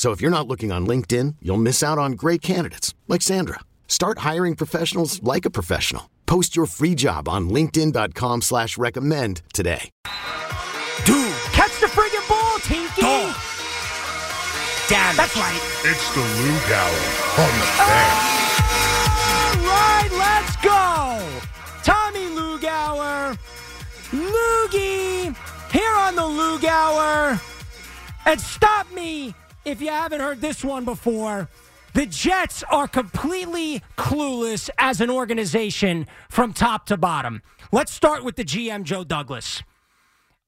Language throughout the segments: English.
So if you're not looking on LinkedIn, you'll miss out on great candidates like Sandra. Start hiring professionals like a professional. Post your free job on LinkedIn.com slash recommend today. Dude, catch the friggin' ball, Tinky! Dog. Damn, that's right. It's the Lou Hour on the fan. All right, let's go. Tommy Lugauer, Loogie, here on the Lugauer. And stop me if you haven't heard this one before. The Jets are completely clueless as an organization from top to bottom. Let's start with the GM, Joe Douglas.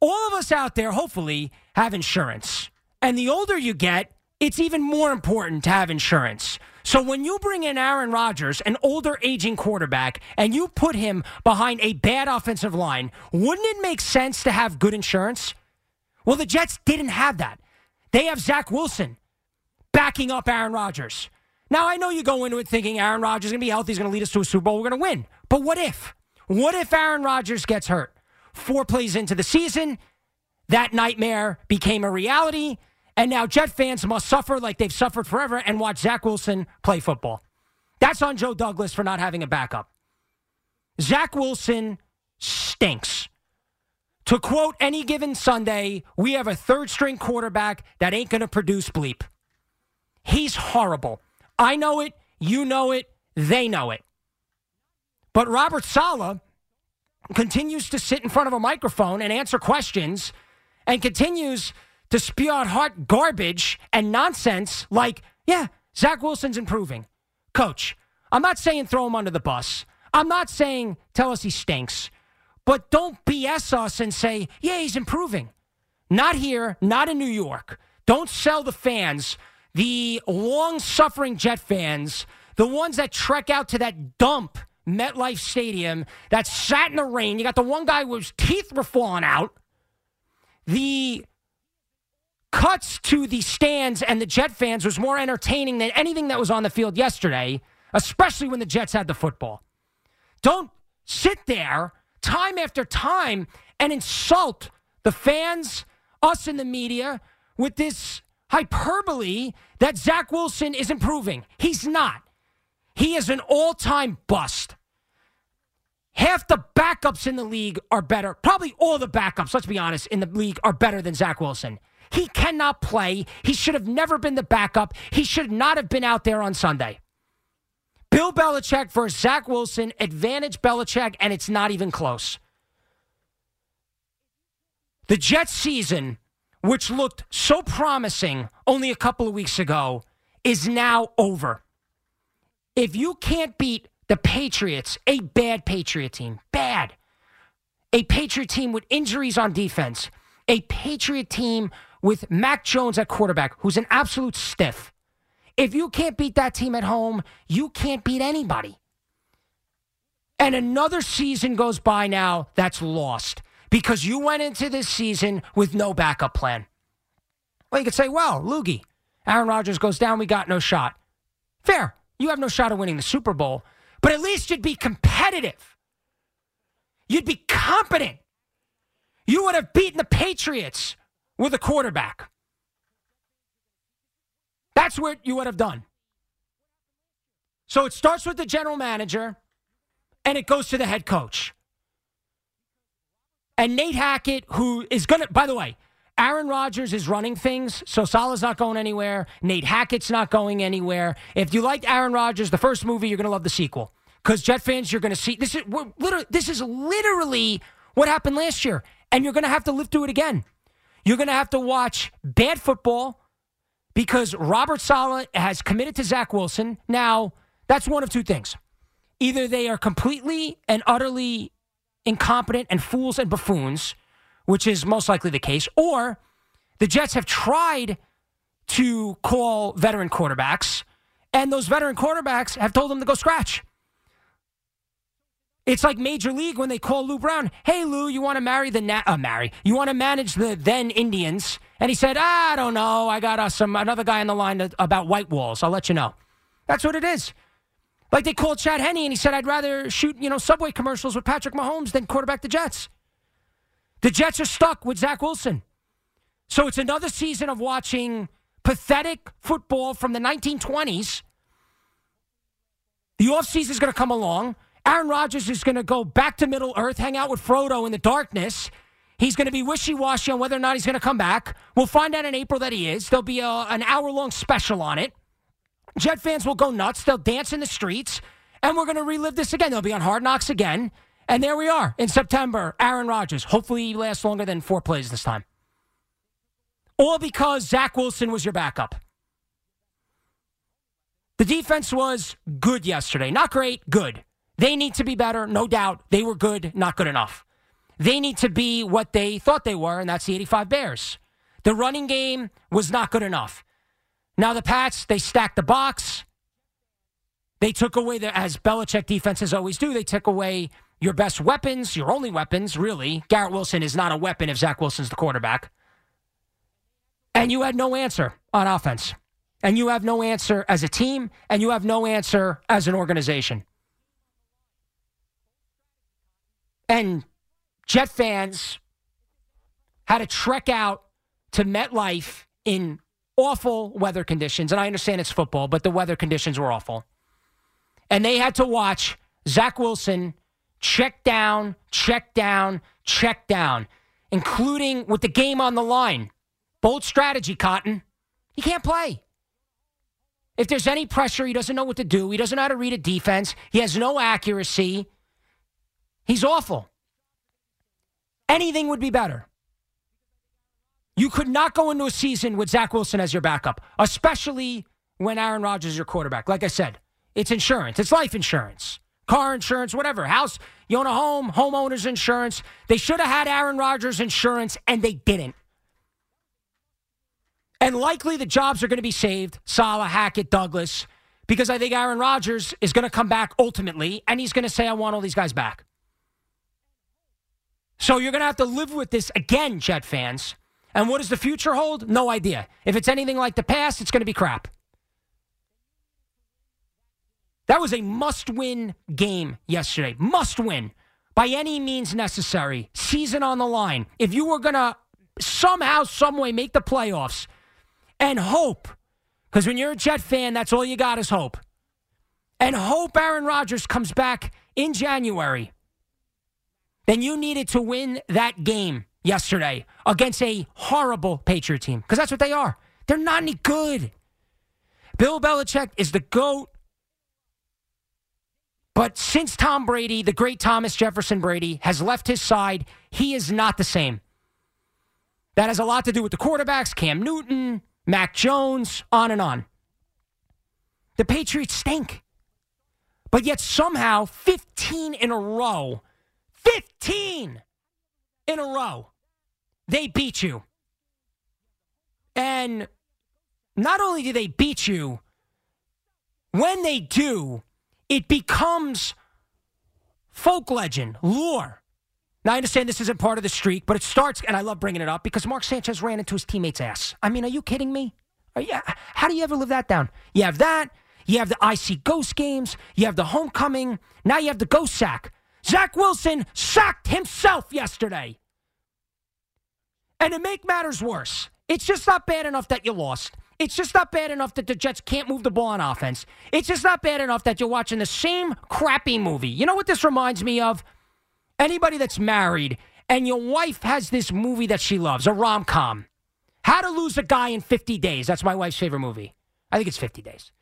All of us out there, hopefully, have insurance. And the older you get, it's even more important to have insurance. So when you bring in Aaron Rodgers, an older aging quarterback, and you put him behind a bad offensive line, wouldn't it make sense to have good insurance? Well, the Jets didn't have that. They have Zach Wilson backing up Aaron Rodgers. Now, I know you go into it thinking Aaron Rodgers is going to be healthy, he's going to lead us to a Super Bowl, we're going to win. But what if? What if Aaron Rodgers gets hurt? Four plays into the season, that nightmare became a reality, and now Jet fans must suffer like they've suffered forever and watch Zach Wilson play football. That's on Joe Douglas for not having a backup. Zach Wilson stinks. To quote any given Sunday, we have a third string quarterback that ain't going to produce bleep. He's horrible. I know it. You know it. They know it. But Robert Saleh continues to sit in front of a microphone and answer questions and continues to spew out hot garbage and nonsense like, yeah, Zach Wilson's improving. Coach, I'm not saying throw him under the bus. I'm not saying tell us he stinks. But don't BS us and say, yeah, he's improving. Not here, not in New York. Don't sell the fans, the long suffering Jet fans, the ones that trek out to that dump MetLife Stadium that sat in the rain. You got the one guy whose teeth were falling out. The cuts to the stands and the Jet fans was more entertaining than anything that was on the field yesterday, especially when the Jets had the football. Don't sit there time after time and insult the fans, us in the media, with this hyperbole that Zach Wilson is improving. He's not. He is an all time bust. Half the backups in the league are better. Probably all the backups, let's be honest, in the league are better than Zach Wilson. He cannot play. He should have never been the backup. He should not have been out there on Sunday. Bill Belichick versus Zach Wilson, advantage Belichick, and it's not even close. The Jets season, which looked so promising only a couple of weeks ago, is now over. If you can't beat the Patriots, a bad Patriot team, bad, a Patriot team with injuries on defense, a Patriot team with Mac Jones at quarterback, who's an absolute stiff. If you can't beat that team at home, you can't beat anybody. And another season goes by now that's lost because you went into this season with no backup plan. Well, you could say, well, Loogie, Aaron Rodgers goes down, we got no shot. Fair. You have no shot of winning the Super Bowl, but at least you'd be competitive. You'd be competent. You would have beaten the Patriots with a quarterback. That's what you would have done. So it starts with the general manager and it goes to the head coach. And Nate Hackett, who is going to, by the way, Aaron Rodgers is running things, so Saleh's not going anywhere. Nate Hackett's not going anywhere. If you liked Aaron Rodgers, the first movie, you're going to love the sequel. Because Jet fans, you're going to see this is literally, this is literally what happened last year, and you're going to have to live through it again. You're going to have to watch bad football because Robert Saleh has committed to Zach Wilson. Now, that's one of two things. Either they are completely and utterly incompetent and fools and buffoons, which is most likely the case, or the Jets have tried to call veteran quarterbacks, and those veteran quarterbacks have told them to go scratch. It's like Major League when they call Lou Brown, "Hey Lou, you want to marry the na- uh, marry? You want to manage the then Indians?" And he said, "I don't know. I got uh, some another guy on the line to, about white walls. I'll let you know." That's what it is. Like they called Chad Henne and he said, "I'd rather shoot you know Subway commercials with Patrick Mahomes than quarterback the Jets." The Jets are stuck with Zach Wilson, so it's another season of watching pathetic football from the 1920s. The offseason is going to come along. Aaron Rodgers is going to go back to Middle Earth, hang out with Frodo in the darkness. He's going to be wishy washy on whether or not he's going to come back. We'll find out in April that he is. There'll be a, an hour long special on it. Jet fans will go nuts. They'll dance in the streets. And we're going to relive this again. They'll be on Hard Knocks again. And there we are in September. Aaron Rodgers. Hopefully he lasts longer than four plays this time. All because Zach Wilson was your backup. The defense was good yesterday. Not great, good. They need to be better, no doubt. They were good, not good enough. They need to be what they thought they were, and that's the 85 Bears. The running game was not good enough. Now the Pats, they stacked the box. They took away the, as Belichick defenses always do, they took away your best weapons, your only weapons, really. Garrett Wilson is not a weapon if Zach Wilson's the quarterback. And you had no answer on offense. And you have no answer as a team, and you have no answer as an organization. And Jet fans had to trek out to MetLife in awful weather conditions. And I understand it's football, but the weather conditions were awful. And they had to watch Zach Wilson check down, check down, check down, including with the game on the line. Bold strategy, Cotton. He can't play. If there's any pressure, he doesn't know what to do. He doesn't know how to read a defense. He has no accuracy. He's awful. Anything would be better. You could not go into a season with Zach Wilson as your backup, especially when Aaron Rodgers is your quarterback. Like I said, it's insurance, it's life insurance, car insurance, whatever. House, you own a home, homeowners insurance. They should have had Aaron Rodgers insurance, and they didn't. And likely the jobs are going to be saved Saleh, Hackett, Douglas, because I think Aaron Rodgers is going to come back ultimately, and he's going to say, I want all these guys back. So you're going to have to live with this again, Jet fans. And what does the future hold? No idea. If it's anything like the past, it's going to be crap. That was a must win game yesterday. Must win by any means necessary. Season on the line. If you were going to somehow, someway make the playoffs and hope, because when you're a Jet fan, that's all you got is hope. And hope Aaron Rodgers comes back in January then you needed to win that game yesterday against a horrible Patriot team because that's what they are. They're not any good. Bill Belichick is the GOAT. But since Tom Brady, the great Thomas Jefferson Brady, has left his side, he is not the same. That has a lot to do with the quarterbacks, Cam Newton, Mac Jones, on and on. The Patriots stink. But yet somehow, 15 in a row, 15 in a row. They beat you. And not only do they beat you, when they do, it becomes folk legend, lore. Now, I understand this isn't part of the streak, but it starts, and I love bringing it up because Mark Sanchez ran into his teammate's ass. I mean, are you kidding me? You, how do you ever live that down? You have that, you have the IC Ghost games, you have the homecoming, now you have the ghost sack. Zach Wilson sacked himself yesterday. And to make matters worse, it's just not bad enough that you lost. It's just not bad enough that the Jets can't move the ball on offense. It's just not bad enough that you're watching the same crappy movie. You know what this reminds me of? Anybody that's married and your wife has this movie that she loves, a rom com. How to Lose a Guy in 50 Days. That's my wife's favorite movie. I think it's 50 days.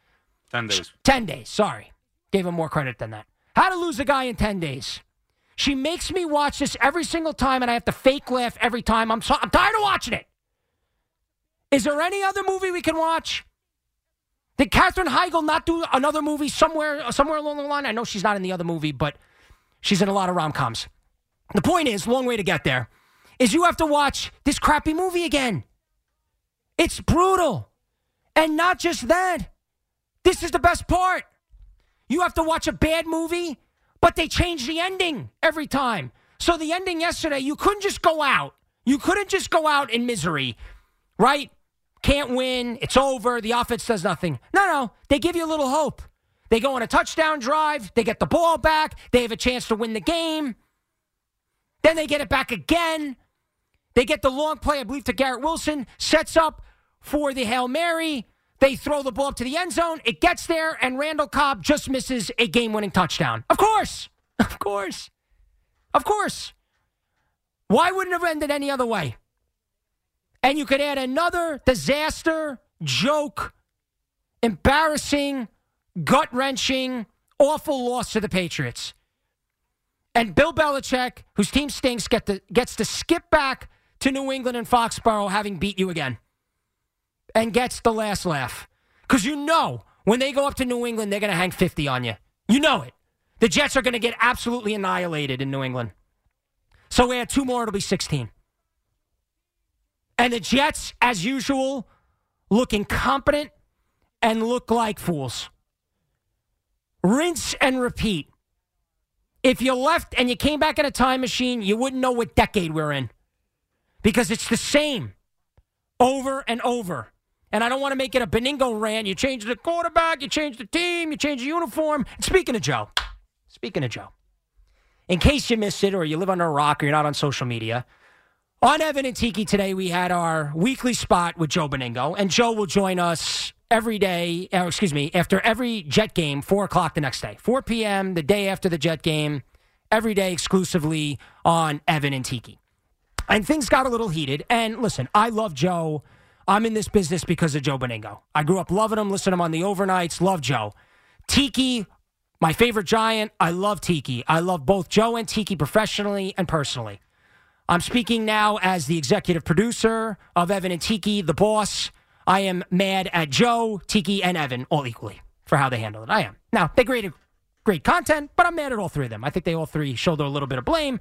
10 days. 10 days, sorry. Gave him more credit than that. How to Lose a Guy in 10 Days. She makes me watch this every single time, and I have to fake laugh every time. I'm, so, I'm tired of watching it. Is there any other movie we can watch? Did Katherine Heigl not do another movie somewhere somewhere along the line? I know she's not in the other movie, but she's in a lot of rom coms. The point is, long way to get there, is you have to watch this crappy movie again. It's brutal. And not just that. This is the best part. You have to watch a bad movie, but they change the ending every time. So the ending yesterday, you couldn't just go out. You couldn't just go out in misery, right? Can't win. It's over. The offense does nothing. No, no. They give you a little hope. They go on a touchdown drive. They get the ball back. They have a chance to win the game. Then they get it back again. They get the long play, I believe, to Garrett Wilson, sets up for the Hail Mary. They throw the ball up to the end zone. It gets there, and Randall Cobb just misses a game winning touchdown. Of course. Of course. Of course. Why wouldn't it have ended any other way? And you could add another disaster, joke, embarrassing, gut wrenching, awful loss to the Patriots. And Bill Belichick, whose team stinks, get to, gets to skip back to New England and Foxborough having beat you again and gets the last laugh. Because you know when they go up to New England, they're going to hang 50 on you. You know it. The Jets are going to get absolutely annihilated in New England. So we add two more, it'll be 16. And the Jets, as usual, look incompetent and look like fools. Rinse and repeat. If you left and you came back in a time machine, you wouldn't know what decade we're in because it's the same over and over. And I don't want to make it a Benigno rant. You change the quarterback, you change the team, you change the uniform. And speaking of Joe, speaking of Joe, in case you missed it or you live under a rock or you're not on social media, on Evan and Tiki today, we had our weekly spot with Joe Benigno, and Joe will join us every day, or uh, excuse me, after every Jet game, 4 o'clock the next day. 4 p.m., the day after the Jet game, every day exclusively on Evan and Tiki. And things got a little heated. And listen, I love Joe. I'm in this business because of Joe Benigno. I grew up loving him, listening to him on the overnights. Love Joe. Tiki, my favorite giant. I love Tiki. I love both Joe and Tiki professionally and personally. I'm speaking now as the executive producer of Evan and Tiki, the boss. I am mad at Joe, Tiki, and Evan all equally for how they handle it. I am. Now, they created great content, but I'm mad at all three of them. I think they all three shoulder a little bit of blame.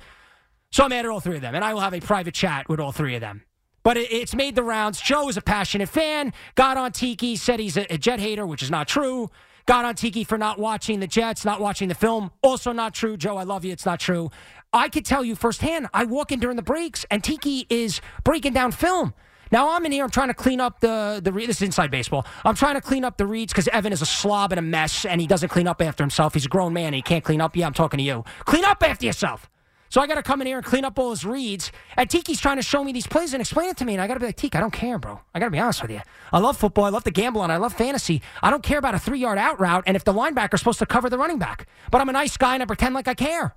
So I'm mad at all three of them, and I will have a private chat with all three of them. But it, it's made the rounds. Joe is a passionate fan, got on Tiki, said he's a, a Jet hater, which is not true. Got on Tiki for not watching the Jets, not watching the film. Also not true. Joe, I love you. It's not true. I could tell you firsthand, I walk in during the breaks, and Tiki is breaking down film. Now I'm in here. I'm trying to clean up the the. This is inside baseball. I'm trying to clean up the reads because Evan is a slob and a mess, and he doesn't clean up after himself. He's a grown man. and He can't clean up. Yeah, I'm talking to you. Clean up after yourself. So I got to come in here and clean up all his reads. And Tiki's trying to show me these plays and explain it to me. And I got to be like, Tiki, I don't care, bro. I got to be honest with you. I love football. I love to gamble and I love fantasy. I don't care about a three yard out route and if the linebacker's supposed to cover the running back. But I'm a nice guy and I pretend like I care.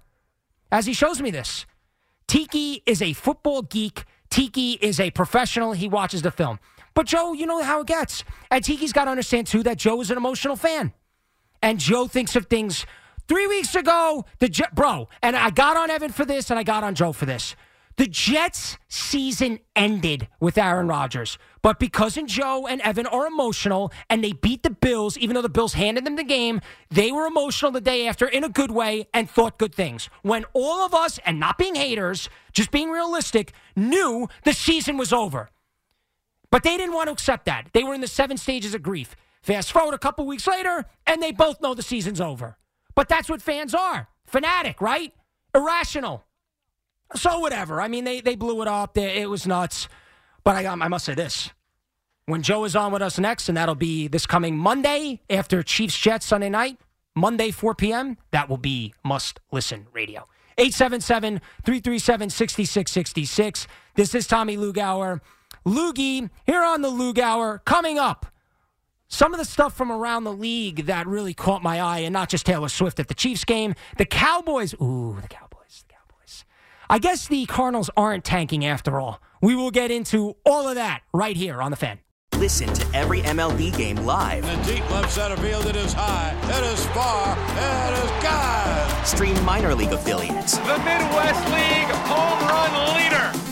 As he shows me this. Tiki is a football geek. Tiki is a professional. He watches the film. But Joe, you know how it gets. And Tiki's got to understand, too, that Joe is an emotional fan. And Joe thinks of things Three weeks ago, the bro, and I got on Evan for this and I got on Joe for this. The Jets season ended with Aaron Rodgers, but because and Joe and Evan are emotional and they beat the Bills, even though the Bills handed them the game, they were emotional the day after in a good way and thought good things. When all of us, and not being haters, just being realistic, knew the season was over. But they didn't want to accept that. They were in the seven stages of grief. Fast forward a couple weeks later, and they both know the season's over. But that's what fans are fanatic, right? Irrational. So, whatever. I mean, they, they blew it up. They, it was nuts. But I, um, I must say this. When Joe is on with us next, and that'll be this coming Monday after Chiefs Jets Sunday night, Monday, 4 p.m., that will be must listen radio. 877 337 6666. This is Tommy Lugauer. Loogie here on the Lugauer coming up some of the stuff from around the league that really caught my eye, and not just Taylor Swift at the Chiefs game. The Cowboys, ooh, the Cowboys, the Cowboys. I guess the Cardinals aren't tanking after all. We will get into all of that right here on the fan. Listen to every MLB game live. In the deep left center field, it is high, it is far, it is God. Stream minor league affiliates. The Midwest League home run leader.